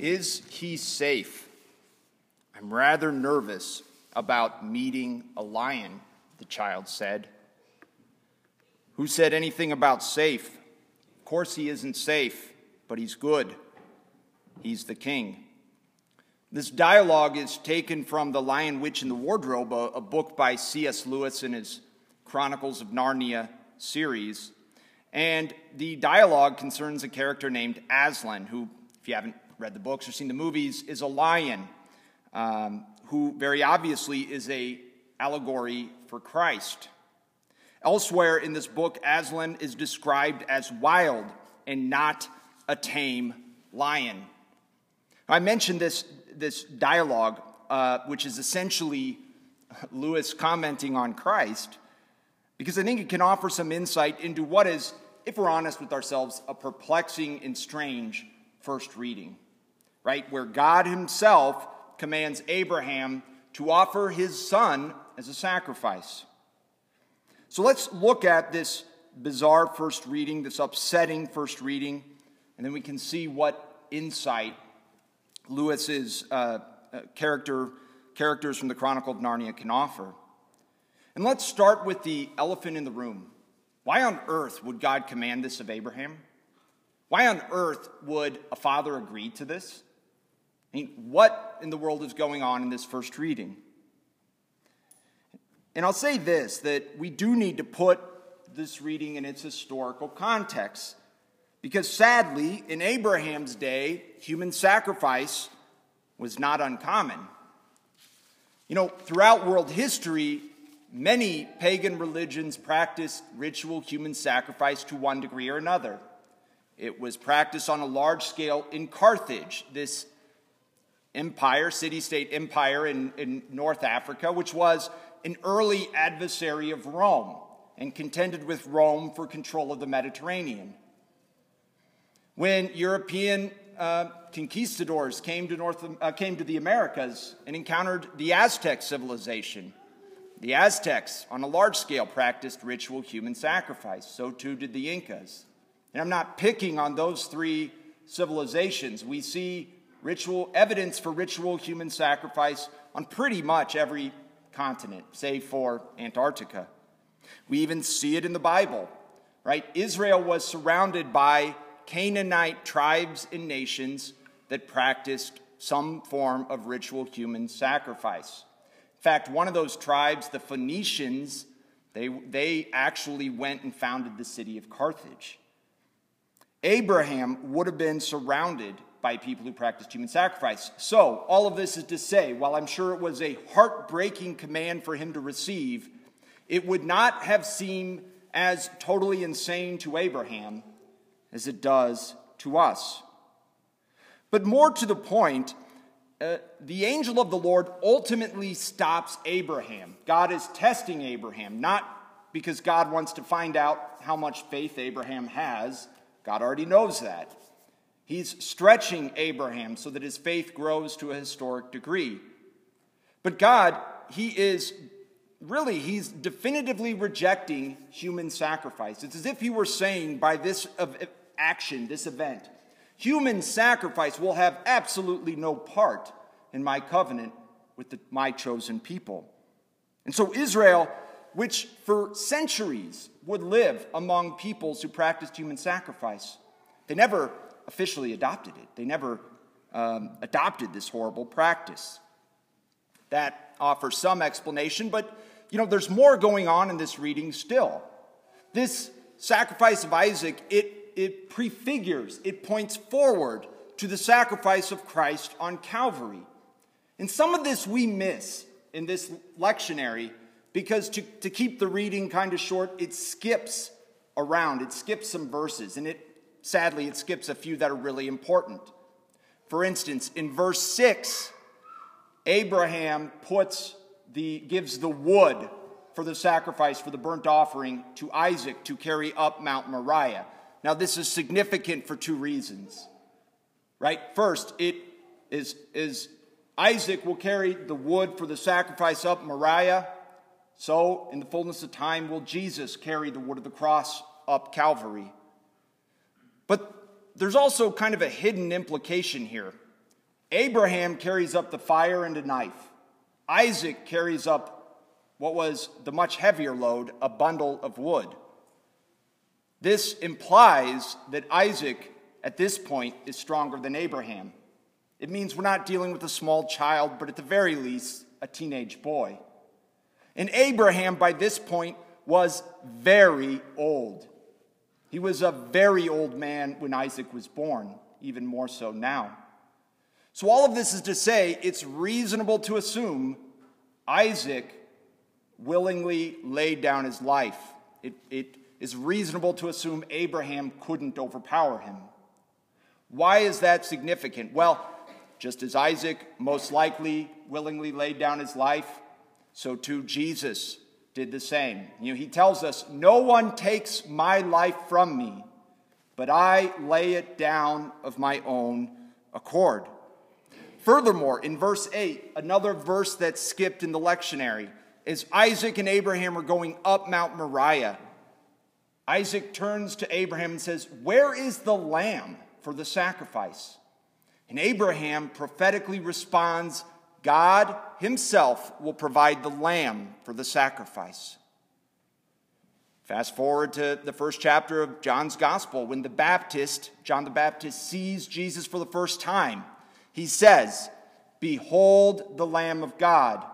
Is he safe? I'm rather nervous about meeting a lion, the child said. Who said anything about safe? Of course, he isn't safe, but he's good. He's the king. This dialogue is taken from The Lion, Witch, and the Wardrobe, a, book by C.S. Lewis in his Chronicles of Narnia series. And the dialogue concerns a character named Aslan, who, if you haven't read the books or seen the movies, is a lion um, who very obviously is a allegory for Christ. Elsewhere in this book, Aslan is described as wild and not a tame lion. I mentioned this, this dialogue, uh, which is essentially Lewis commenting on Christ, because I think it can offer some insight into what is, if we're honest with ourselves, a perplexing and strange first reading, right? Where God Himself commands Abraham to offer his son as a sacrifice. So let's look at this bizarre first reading, this upsetting first reading, and then we can see what insight Lewis's uh, uh, character, characters from the Chronicle of Narnia can offer. And let's start with the elephant in the room. Why on earth would God command this of Abraham? Why on earth would a father agree to this? I mean, what in the world is going on in this first reading? And I'll say this that we do need to put this reading in its historical context. Because sadly, in Abraham's day, human sacrifice was not uncommon. You know, throughout world history, Many pagan religions practiced ritual human sacrifice to one degree or another. It was practiced on a large scale in Carthage, this empire, city state empire in, in North Africa, which was an early adversary of Rome and contended with Rome for control of the Mediterranean. When European uh, conquistadors came to, North, uh, came to the Americas and encountered the Aztec civilization, the Aztecs, on a large scale, practiced ritual human sacrifice. So too did the Incas. And I'm not picking on those three civilizations. We see ritual evidence for ritual human sacrifice on pretty much every continent, save for Antarctica. We even see it in the Bible, right? Israel was surrounded by Canaanite tribes and nations that practiced some form of ritual human sacrifice. In fact, one of those tribes, the Phoenicians, they, they actually went and founded the city of Carthage. Abraham would have been surrounded by people who practiced human sacrifice. So, all of this is to say, while I'm sure it was a heartbreaking command for him to receive, it would not have seemed as totally insane to Abraham as it does to us. But more to the point, uh, the angel of the Lord ultimately stops Abraham. God is testing Abraham, not because God wants to find out how much faith Abraham has. God already knows that. He's stretching Abraham so that his faith grows to a historic degree. But God, He is really, He's definitively rejecting human sacrifice. It's as if He were saying by this action, this event, Human sacrifice will have absolutely no part in my covenant with the, my chosen people. And so, Israel, which for centuries would live among peoples who practiced human sacrifice, they never officially adopted it. They never um, adopted this horrible practice. That offers some explanation, but you know, there's more going on in this reading still. This sacrifice of Isaac, it it prefigures, it points forward to the sacrifice of Christ on Calvary. And some of this we miss in this lectionary because to, to keep the reading kind of short, it skips around. It skips some verses, and it sadly it skips a few that are really important. For instance, in verse 6, Abraham puts the gives the wood for the sacrifice for the burnt offering to Isaac to carry up Mount Moriah. Now, this is significant for two reasons, right? First, it is, is Isaac will carry the wood for the sacrifice up Moriah. So, in the fullness of time, will Jesus carry the wood of the cross up Calvary. But there's also kind of a hidden implication here. Abraham carries up the fire and a knife. Isaac carries up what was the much heavier load, a bundle of wood. This implies that Isaac, at this point, is stronger than Abraham. It means we're not dealing with a small child, but at the very least, a teenage boy. And Abraham, by this point, was very old. He was a very old man when Isaac was born, even more so now. So, all of this is to say, it's reasonable to assume Isaac willingly laid down his life. It, it is reasonable to assume Abraham couldn't overpower him. Why is that significant? Well, just as Isaac most likely willingly laid down his life, so too Jesus did the same. You know, he tells us, No one takes my life from me, but I lay it down of my own accord. Furthermore, in verse 8, another verse that's skipped in the lectionary, is Isaac and Abraham are going up Mount Moriah, Isaac turns to Abraham and says, Where is the lamb for the sacrifice? And Abraham prophetically responds, God himself will provide the lamb for the sacrifice. Fast forward to the first chapter of John's gospel when the Baptist, John the Baptist, sees Jesus for the first time. He says, Behold the Lamb of God.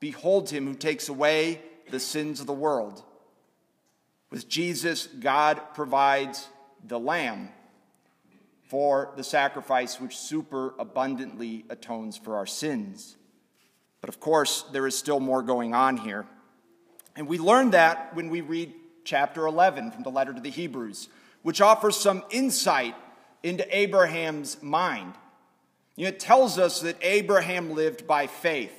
Behold him who takes away the sins of the world. With Jesus, God provides the Lamb for the sacrifice which super abundantly atones for our sins. But of course, there is still more going on here. And we learn that when we read chapter 11 from the letter to the Hebrews, which offers some insight into Abraham's mind. You know, it tells us that Abraham lived by faith.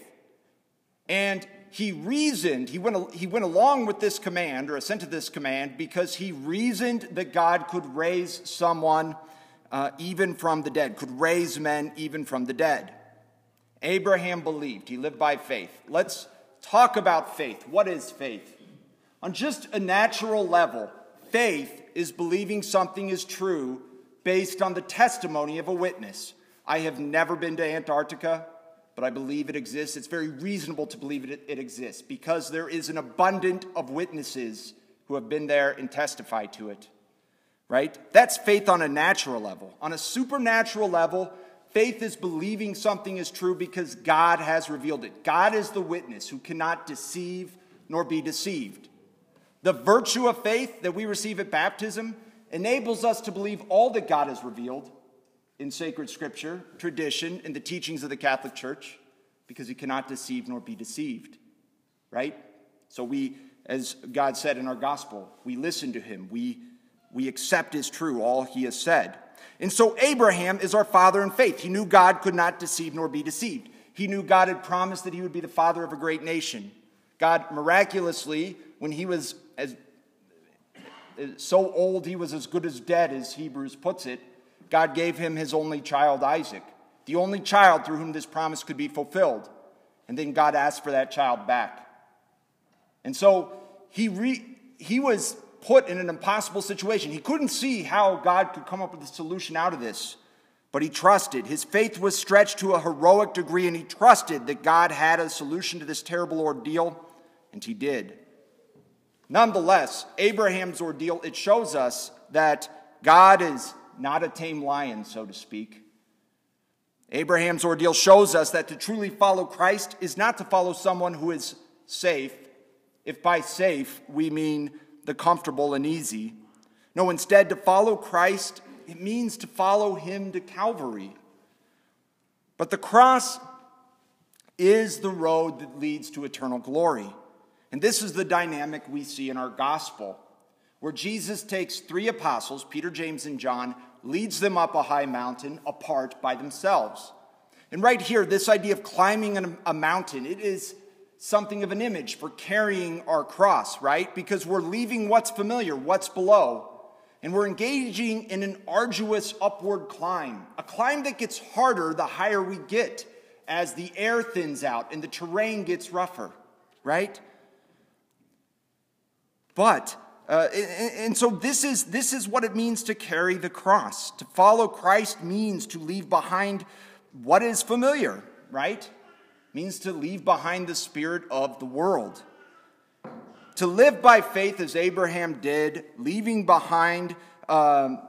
And he reasoned, he went, he went along with this command or assented to this command because he reasoned that God could raise someone uh, even from the dead, could raise men even from the dead. Abraham believed, he lived by faith. Let's talk about faith. What is faith? On just a natural level, faith is believing something is true based on the testimony of a witness. I have never been to Antarctica, but I believe it exists. It's very reasonable to believe it, it exists because there is an abundance of witnesses who have been there and testified to it right? That's faith on a natural level. On a supernatural level, faith is believing something is true because God has revealed it. God is the witness who cannot deceive nor be deceived. The virtue of faith that we receive at baptism enables us to believe all that God has revealed in sacred scripture, tradition, and the teachings of the Catholic Church because he cannot deceive nor be deceived, right? So we, as God said in our gospel, we listen to him, we we accept as true all he has said. And so Abraham is our father in faith. He knew God could not deceive nor be deceived. He knew God had promised that he would be the father of a great nation. God miraculously, when he was as so old he was as good as dead, as Hebrews puts it, God gave him his only child, Isaac, the only child through whom this promise could be fulfilled. And then God asked for that child back. And so he, re, he was put in an impossible situation. He couldn't see how God could come up with a solution out of this, but he trusted. His faith was stretched to a heroic degree, and he trusted that God had a solution to this terrible ordeal, and he did. Nonetheless, Abraham's ordeal, it shows us that God is not a tame lion, so to speak. Abraham's ordeal shows us that to truly follow Christ is not to follow someone who is safe, if by safe we mean the comfortable and easy. No, instead, to follow Christ, it means to follow him to Calvary. But the cross is the road that leads to eternal glory. And this is the dynamic we see in our gospel, where Jesus takes three apostles, Peter, James, and John, leads them up a high mountain apart by themselves. And right here, this idea of climbing a mountain, it is something of an image for carrying our cross, right? Because we're leaving what's familiar, what's below, and we're engaging in an arduous upward climb, a climb that gets harder the higher we get as the air thins out and the terrain gets rougher, right? But uh, and, and so this is this is what it means to carry the cross. To follow Christ means to leave behind what is familiar, right? Means to leave behind the spirit of the world. To live by faith as Abraham did, leaving behind um,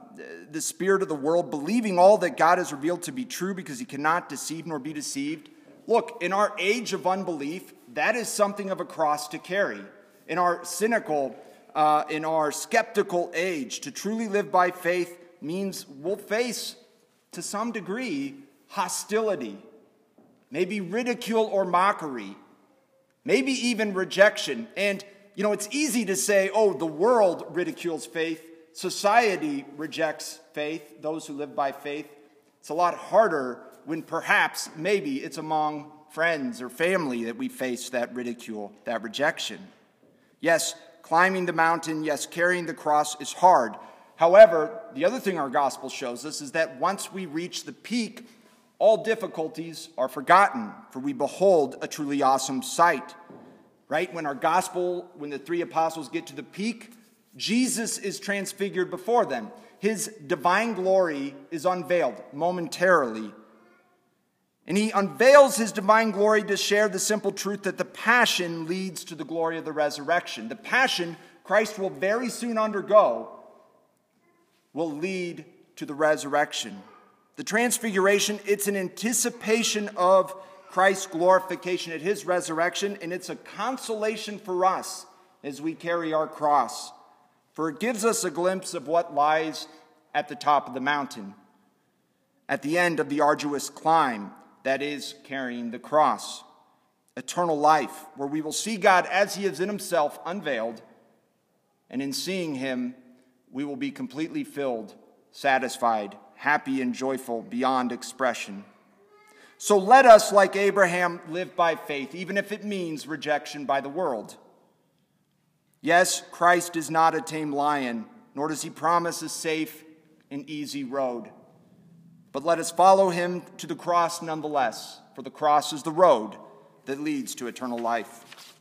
the spirit of the world, believing all that God has revealed to be true because he cannot deceive nor be deceived. Look, in our age of unbelief, that is something of a cross to carry. In our cynical, uh, in our skeptical age, to truly live by faith means we'll face, to some degree, hostility, maybe ridicule or mockery, maybe even rejection. And, you know, it's easy to say, oh, the world ridicules faith, society rejects faith, those who live by faith. It's a lot harder when perhaps, maybe, it's among friends or family that we face that ridicule, that rejection. Yes, climbing the mountain, yes, carrying the cross is hard. However, the other thing our gospel shows us is that once we reach the peak all difficulties are forgotten, for we behold a truly awesome sight. Right? When our gospel, when the three apostles get to the peak, Jesus is transfigured before them. His divine glory is unveiled momentarily. And he unveils his divine glory to share the simple truth that the passion leads to the glory of the resurrection. The passion Christ will very soon undergo will lead to the resurrection. The transfiguration, it's an anticipation of Christ's glorification at his resurrection, and it's a consolation for us as we carry our cross. For it gives us a glimpse of what lies at the top of the mountain, at the end of the arduous climb that is carrying the cross. Eternal life, where we will see God as he is in himself unveiled, and in seeing him, we will be completely filled, satisfied, happy and joyful beyond expression. So let us, like Abraham, live by faith, even if it means rejection by the world. Yes, Christ is not a tame lion, nor does he promise a safe and easy road. But let us follow him to the cross nonetheless, for the cross is the road that leads to eternal life.